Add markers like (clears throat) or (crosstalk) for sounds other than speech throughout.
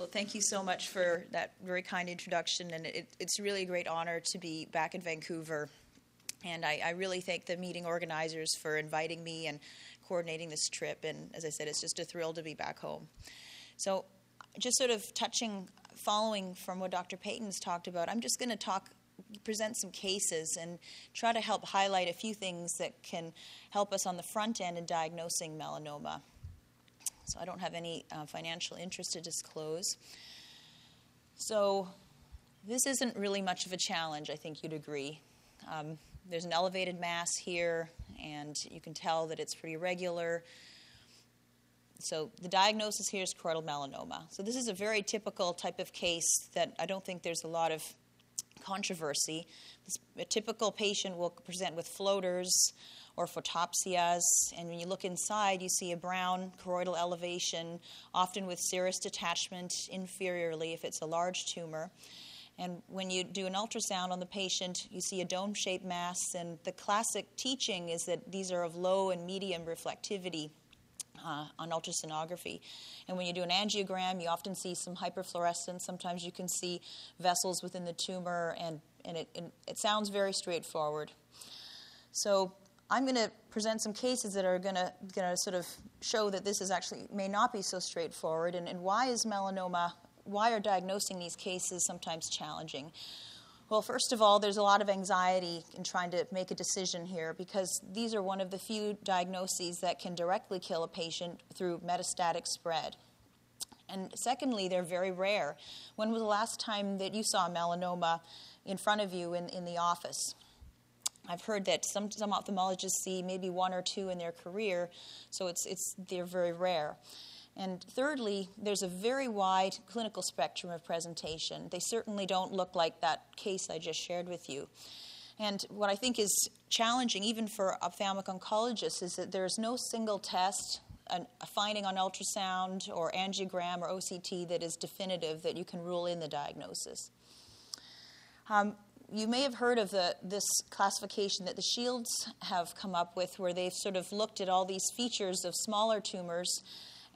Well, thank you so much for that very kind introduction, and it, it's really a great honor to be back in Vancouver. And I, I, really thank the meeting organizers for inviting me and coordinating this trip. And as I said, it's just a thrill to be back home. So, just sort of touching, following from what Dr. Payton's talked about, I'm just going to talk, present some cases and try to help highlight a few things that can help us on the front end in diagnosing melanoma. So I don't have any uh, financial interest to disclose. So this isn't really much of a challenge, I think you'd agree. Um, there's an elevated mass here, and you can tell that it's pretty regular. So the diagnosis here is choroidal melanoma. So this is a very typical type of case that I don't think there's a lot of controversy. This, a typical patient will present with floaters or photopsias. And when you look inside, you see a brown choroidal elevation, often with serous detachment inferiorly if it's a large tumor. And when you do an ultrasound on the patient, you see a dome shaped mass. And the classic teaching is that these are of low and medium reflectivity. Uh, on ultrasonography. And when you do an angiogram, you often see some hyperfluorescence. Sometimes you can see vessels within the tumor, and, and it, it, it sounds very straightforward. So, I'm going to present some cases that are going to, sort of show that this is actually may not be so straightforward and, and why is melanoma, why are diagnosing these cases sometimes challenging? Well, first of all, there's a lot of anxiety in trying to make a decision here because these are one of the few diagnoses that can directly kill a patient through metastatic spread. And secondly, they're very rare. When was the last time that you saw melanoma in front of you in, in the office? I've heard that some, some ophthalmologists see maybe one or two in their career, so it's, it's, they're very rare. And thirdly, there's a very wide clinical spectrum of presentation. They certainly don't look like that case I just shared with you. And what I think is challenging, even for ophthalmic oncologists, is that there's no single test, a finding on ultrasound or angiogram or OCT that is definitive that you can rule in the diagnosis. Um, you may have heard of the, this classification that the Shields have come up with, where they've sort of looked at all these features of smaller tumors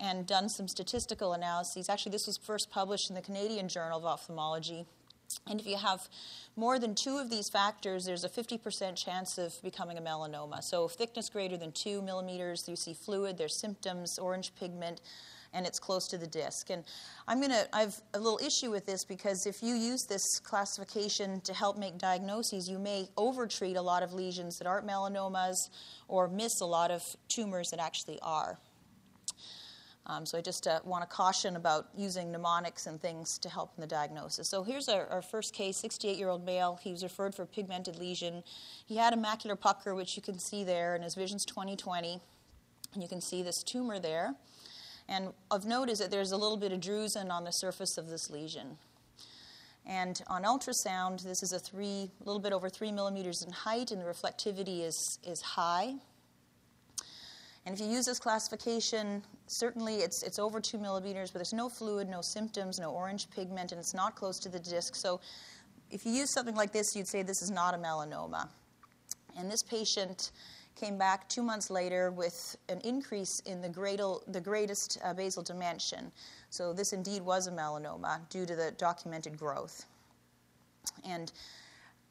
and done some statistical analyses. Actually, this was first published in the Canadian Journal of Ophthalmology. And if you have more than two of these factors, there's a 50% chance of becoming a melanoma. So, if thickness greater than two millimeters, you see fluid, there's symptoms, orange pigment, and it's close to the disc. And I'm going to, I have a little issue with this because if you use this classification to help make diagnoses, you may overtreat a lot of lesions that aren't melanomas or miss a lot of tumors that actually are. Um, so I just uh, want to caution about using mnemonics and things to help in the diagnosis. So here's our, our first case 68 year old male. He was referred for a pigmented lesion. He had a macular pucker, which you can see there, and his vision's 20/20. And you can see this tumor there. And of note is that there's a little bit of drusen on the surface of this lesion. And on ultrasound, this is a three, a little bit over three millimeters in height, and the reflectivity is, is high. And if you use this classification, certainly it's, it's over two millimeters, but there's no fluid, no symptoms, no orange pigment, and it's not close to the disc. So if you use something like this, you'd say this is not a melanoma. And this patient came back two months later with an increase in the, gradal, the greatest uh, basal dimension. So this indeed was a melanoma due to the documented growth. And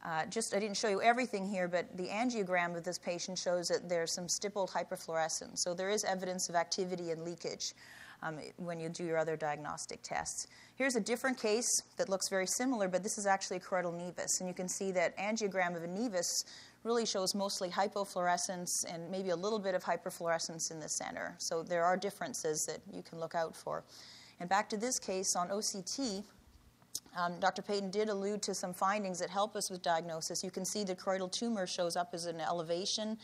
uh, just, I didn't show you everything here, but the angiogram of this patient shows that there's some stippled hyperfluorescence. So there is evidence of activity and leakage um, when you do your other diagnostic tests. Here's a different case that looks very similar, but this is actually a choroidal nevus. And you can see that angiogram of a nevus really shows mostly hypofluorescence and maybe a little bit of hyperfluorescence in the center. So there are differences that you can look out for. And back to this case on OCT, um, Dr. Payton did allude to some findings that help us with diagnosis. You can see the choroidal tumor shows up as an elevation,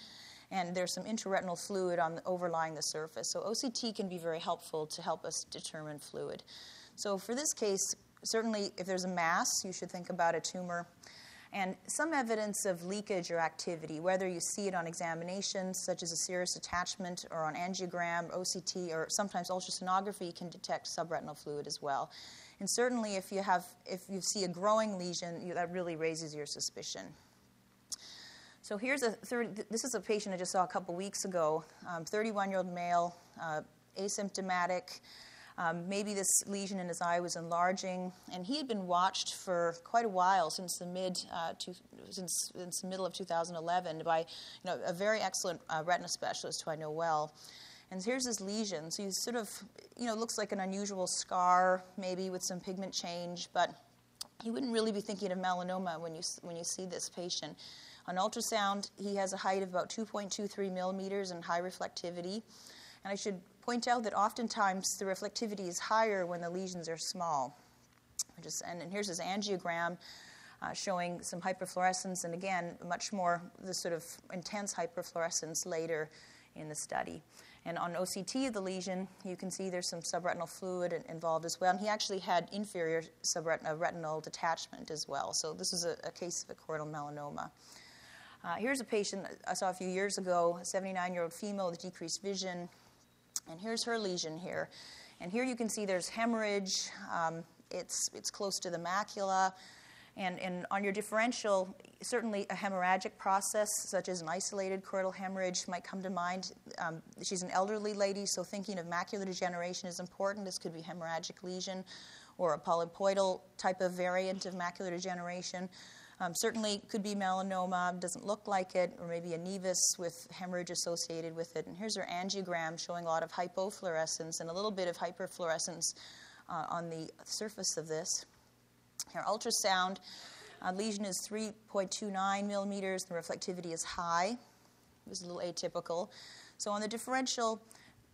and there's some intraretinal fluid on the, overlying the surface. So OCT can be very helpful to help us determine fluid. So for this case, certainly if there's a mass, you should think about a tumor and some evidence of leakage or activity, whether you see it on examination, such as a serous attachment, or on angiogram, OCT, or sometimes ultrasonography can detect subretinal fluid as well. And certainly, if you have, if you see a growing lesion, you, that really raises your suspicion. So here's a 30, this is a patient I just saw a couple weeks ago, 31 um, year old male, uh, asymptomatic. Um, maybe this lesion in his eye was enlarging, and he had been watched for quite a while since the mid uh, to, since, since the middle of 2011 by you know a very excellent uh, retina specialist who I know well. And here's his lesion. So he sort of you know looks like an unusual scar, maybe with some pigment change, but you wouldn't really be thinking of melanoma when you when you see this patient. On ultrasound, he has a height of about 2.23 millimeters and high reflectivity. And I should point out that oftentimes the reflectivity is higher when the lesions are small. Just, and, and, here's his angiogram uh, showing some hyperfluorescence, and again, much more the sort of intense hyperfluorescence later in the study. And on OCT of the lesion, you can see there's some subretinal fluid involved as well. And he actually had inferior subretinal detachment as well. So this is a, a case of a choroidal melanoma. Uh, here's a patient I saw a few years ago, a 79 year old female with decreased vision, and here's her lesion here. And here you can see there's hemorrhage. Um, it's, it's close to the macula. And, and on your differential, certainly a hemorrhagic process, such as an isolated choroidal hemorrhage, might come to mind. Um, she's an elderly lady, so thinking of macular degeneration is important. This could be hemorrhagic lesion or a polypoidal type of variant of macular degeneration. Um, certainly could be melanoma, doesn't look like it, or maybe a nevus with hemorrhage associated with it. And here's her angiogram showing a lot of hypofluorescence and a little bit of hyperfluorescence uh, on the surface of this. Her ultrasound uh, lesion is 3.29 millimeters, the reflectivity is high. It was a little atypical. So on the differential,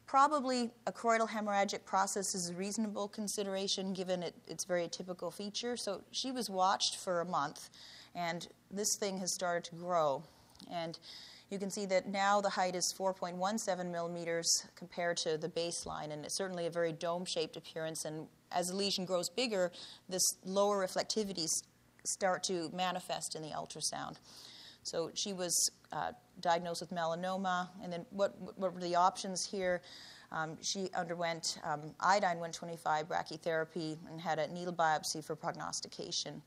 probably a choroidal hemorrhagic process is a reasonable consideration given it, its very typical feature. So she was watched for a month and this thing has started to grow. And you can see that now the height is 4.17 millimeters compared to the baseline, and it's certainly a very dome shaped appearance. And as the lesion grows bigger, this lower reflectivities start to manifest in the ultrasound. So she was uh, diagnosed with melanoma, and then what, what were the options here? Um, she underwent um, iodine 125 brachytherapy and had a needle biopsy for prognostication.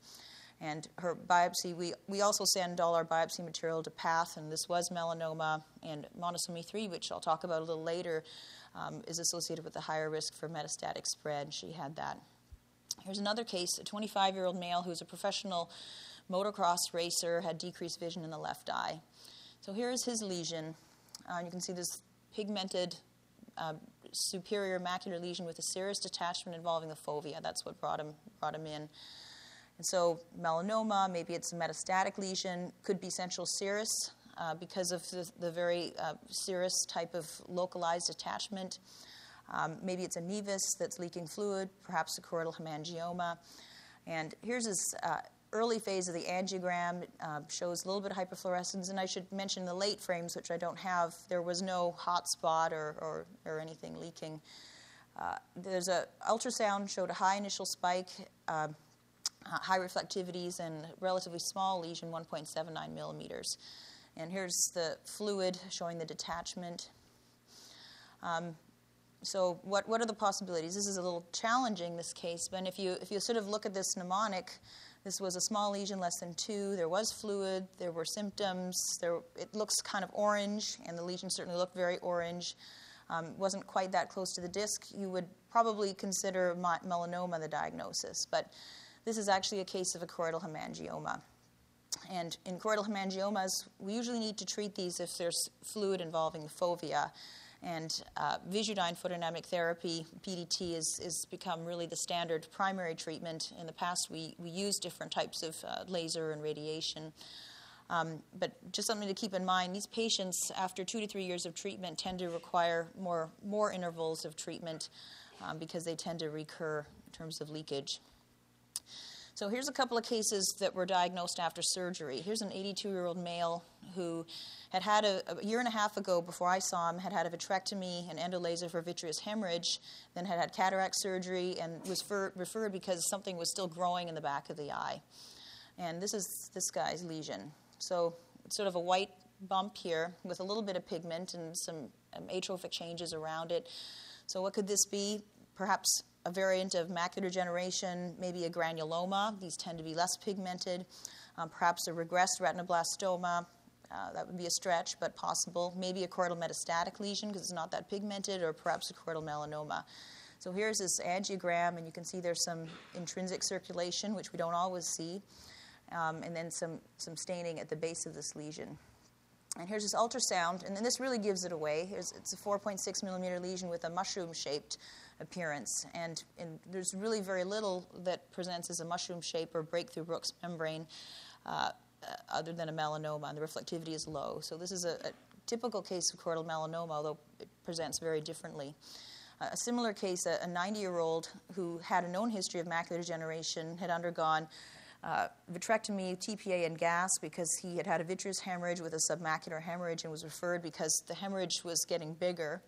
And her biopsy, we, we also send all our biopsy material to PATH, and this was melanoma and monosomy 3, which I'll talk about a little later, um, is associated with a higher risk for metastatic spread. She had that. Here's another case a 25 year old male who's a professional motocross racer, had decreased vision in the left eye. So here is his lesion. Uh, you can see this pigmented uh, superior macular lesion with a serous detachment involving the fovea. That's what brought him, brought him in. And so, melanoma, maybe it's a metastatic lesion, could be central serous uh, because of the, the very uh, serous type of localized attachment. Um, maybe it's a nevus that's leaking fluid, perhaps a choroidal hemangioma. And here's his uh, early phase of the angiogram, uh, shows a little bit of hyperfluorescence. And I should mention the late frames, which I don't have, there was no hot spot or, or, or anything leaking. Uh, there's a ultrasound showed a high initial spike. Uh, high reflectivities and relatively small lesion, 1.79 millimeters. And here's the fluid showing the detachment. Um, so what, what are the possibilities? This is a little challenging, this case, but if you, if you sort of look at this mnemonic, this was a small lesion, less than two. There was fluid. There were symptoms. There, it looks kind of orange, and the lesion certainly looked very orange. Um, wasn't quite that close to the disc. You would probably consider melanoma the diagnosis, but this is actually a case of a choroidal hemangioma. And in choroidal hemangiomas, we usually need to treat these if there's fluid involving the fovea. And uh, Visudyne photodynamic therapy, PDT, is, is become really the standard primary treatment. In the past, we, we used different types of uh, laser and radiation. Um, but just something to keep in mind these patients, after two to three years of treatment, tend to require more, more intervals of treatment um, because they tend to recur in terms of leakage. So here's a couple of cases that were diagnosed after surgery. Here's an 82 year old male who had had a, a, year and a half ago, before I saw him, had had a vitrectomy and endolaser for vitreous hemorrhage, then had had cataract surgery, and was for, referred because something was still growing in the back of the eye. And this is this guy's lesion. So it's sort of a white bump here with a little bit of pigment and some um, atrophic changes around it. So what could this be? Perhaps a variant of macular degeneration, maybe a granuloma. These tend to be less pigmented. Um, perhaps a regressed retinoblastoma. Uh, that would be a stretch, but possible. Maybe a choroidal metastatic lesion because it's not that pigmented, or perhaps a choroidal melanoma. So here's this angiogram, and you can see there's some intrinsic circulation, which we don't always see, um, and then some, some staining at the base of this lesion. And here's this ultrasound, and then this really gives it away. Here's, it's a 4.6 millimeter lesion with a mushroom shaped appearance, and, and, there's really very little that presents as a mushroom shape or breakthrough Bruch's membrane. Uh, other than a melanoma, and the reflectivity is low. So, this is a, a typical case of choroidal melanoma, although it presents very differently. A similar case, a 90 year old who had a known history of macular degeneration had undergone uh, vitrectomy, TPA, and gas because he had had a vitreous hemorrhage with a submacular hemorrhage and was referred because the hemorrhage was getting bigger.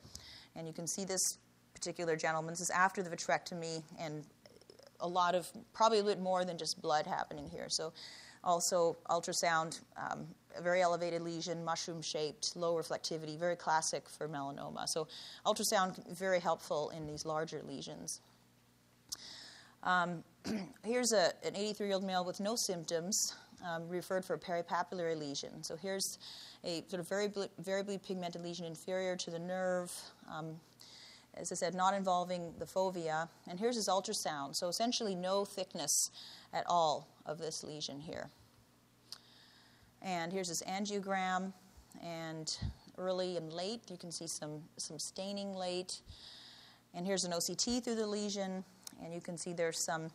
And you can see this particular gentleman. This is after the vitrectomy and a lot of, probably a bit more than just blood happening here. So, also ultrasound, um, a very elevated lesion, mushroom shaped, low reflectivity, very classic for melanoma. So, ultrasound very helpful in these larger lesions. Um, (clears throat) here's a, an 83 year old male with no symptoms, um, referred for a peripapillary lesion. So here's a sort of very variably pigmented lesion inferior to the nerve. Um, as I said, not involving the fovea. And here's his ultrasound. So essentially, no thickness at all of this lesion here. And here's his angiogram. And early and late, you can see some, some staining late. And here's an OCT through the lesion and you can see there's some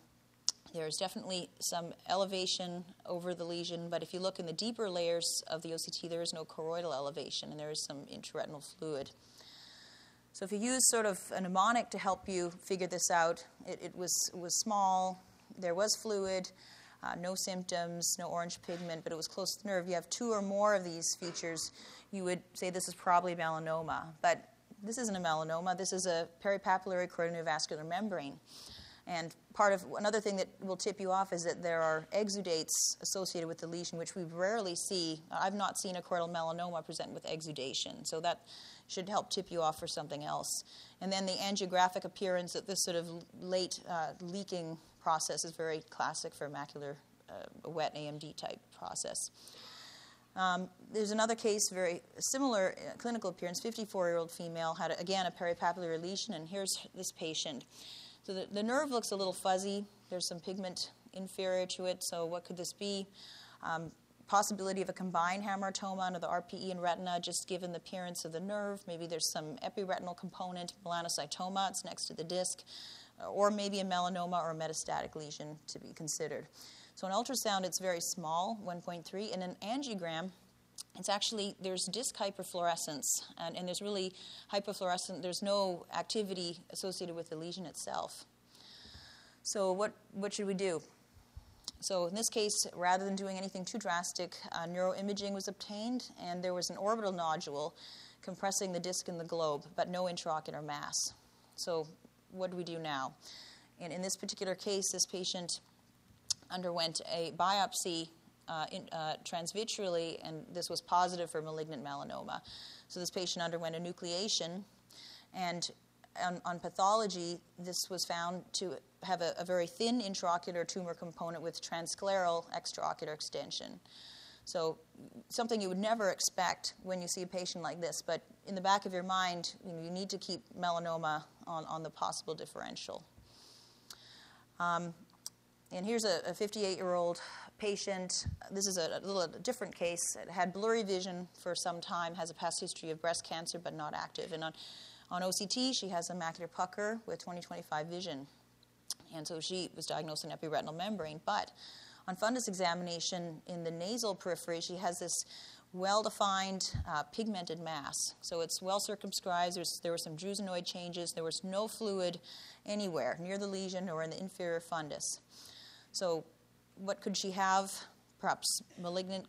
there's definitely some elevation over the lesion, but if you look in the deeper layers of the OCT, there is no choroidal elevation, and there is some intraretinal fluid. So if you use sort of a mnemonic to help you figure this out, it, it was, it was small, there was fluid, uh, no symptoms, no orange pigment, but it was close to the nerve. You have two or more of these features, you would say this is probably melanoma. But this isn't a melanoma, this is a peripapillary choroidovascular membrane. And part of another thing that will tip you off is that there are exudates associated with the lesion, which we rarely see. I've not seen a choroidal melanoma present with exudation, so that should help tip you off for something else. And then the angiographic appearance that this sort of late uh, leaking process is very classic for macular uh, wet AMD type process. Um, there's another case, very similar uh, clinical appearance. 54 year old female had, again, a peripapillary lesion, and here's this patient. So the, the nerve looks a little fuzzy. There's some pigment inferior to it. So what could this be? Um, possibility of a combined hamartoma under the RPE and retina, just given the appearance of the nerve. Maybe there's some epiretinal component, melanocytoma, it's next to the disc, uh, or maybe a melanoma or a metastatic lesion to be considered. So, an ultrasound, it's very small, 1.3, and an angiogram, it's actually there's disc hyperfluorescence and, and, there's really hyperfluorescent there's no activity associated with the lesion itself. So what, what should we do? So in this case rather than doing anything too drastic uh, neuroimaging was obtained and there was an orbital nodule compressing the disc in the globe but no intraocular mass. So what do we do now? And in this particular case this patient underwent a biopsy uh, in, uh, transvitreally, and this was positive for malignant melanoma. So this patient underwent enucleation, and on, on pathology, this was found to have a, a, very thin intraocular tumor component with transscleral extraocular extension. So something you would never expect when you see a patient like this, but in the back of your mind, you, know, you need to keep melanoma on, on the possible differential. Um, and here's a 58 year old patient. This is a, a little a different case. It had blurry vision for some time, has a past history of breast cancer, but not active. And on, on OCT, she has a macular pucker with 20/25 vision. And so she was diagnosed an epiretinal membrane. But on fundus examination in the nasal periphery, she has this well defined uh, pigmented mass. So it's well circumscribed. There's, there were some drusenoid changes. There was no fluid anywhere near the lesion or in the inferior fundus. So what could she have? Perhaps malignant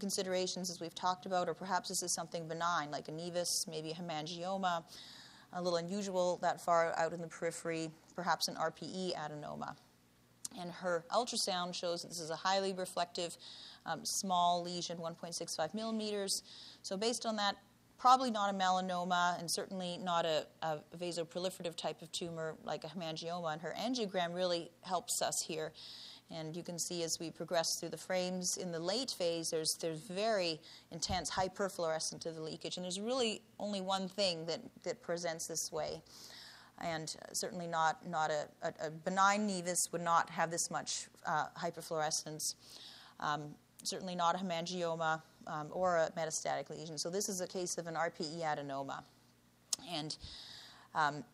considerations, as we've talked about, or perhaps this is something benign, like a nevus, maybe a hemangioma, a little unusual that far out in the periphery, perhaps an RPE adenoma. And her ultrasound shows that this is a highly reflective, um, small lesion, 1.65 millimeters. So, based on that, probably not a melanoma and certainly not a, a vasoproliferative type of tumor like a hemangioma. And her angiogram really helps us here and you can see as we progress through the frames in the late phase, there's, there's very intense hyperfluorescence of the leakage. And there's really only one thing that, that presents this way. and certainly not, not a, a, a benign nevus would not have this much uh, hyperfluorescence. Um, certainly not a hemangioma um, or a metastatic lesion. So this is a case of an RPE adenoma. And um,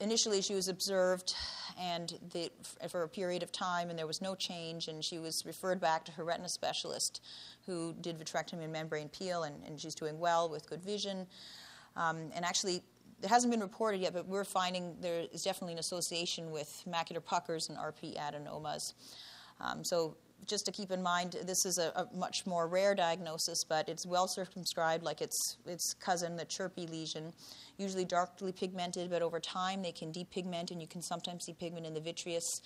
initially she was observed and the, for a period of time and there was no change and she was referred back to her retina specialist who did vitrectomy and membrane peel and, and she's doing well with good vision. Um, and actually it hasn't been reported yet but we're finding there is definitely an association with macular puckers and RPE adenomas. Um, so just to keep in mind, this is a, a, much more rare diagnosis, but it's well circumscribed, like its its cousin, the CHRPE lesion, usually darkly pigmented, but over time they can depigment, and you can sometimes see pigment in the vitreous.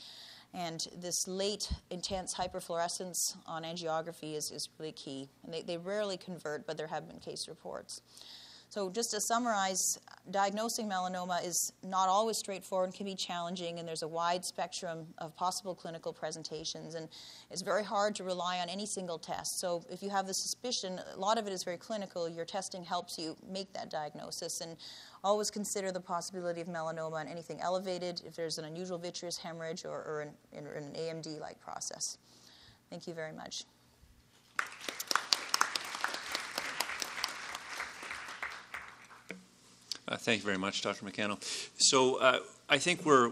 And this late, intense hyperfluorescence on angiography is, is really key. And they, they rarely convert, but there have been case reports. So, just to summarize, diagnosing melanoma is not always straightforward and can be challenging, and there's a wide spectrum of possible clinical presentations, and it's very hard to rely on any single test. So, if you have the suspicion, a lot of it is very clinical, your testing helps you make that diagnosis, and always consider the possibility of melanoma and anything elevated if there's an unusual vitreous hemorrhage or, or, an, an AMD like process. Thank you very much. Thank you very much, Dr. McCannel. So uh, I think we're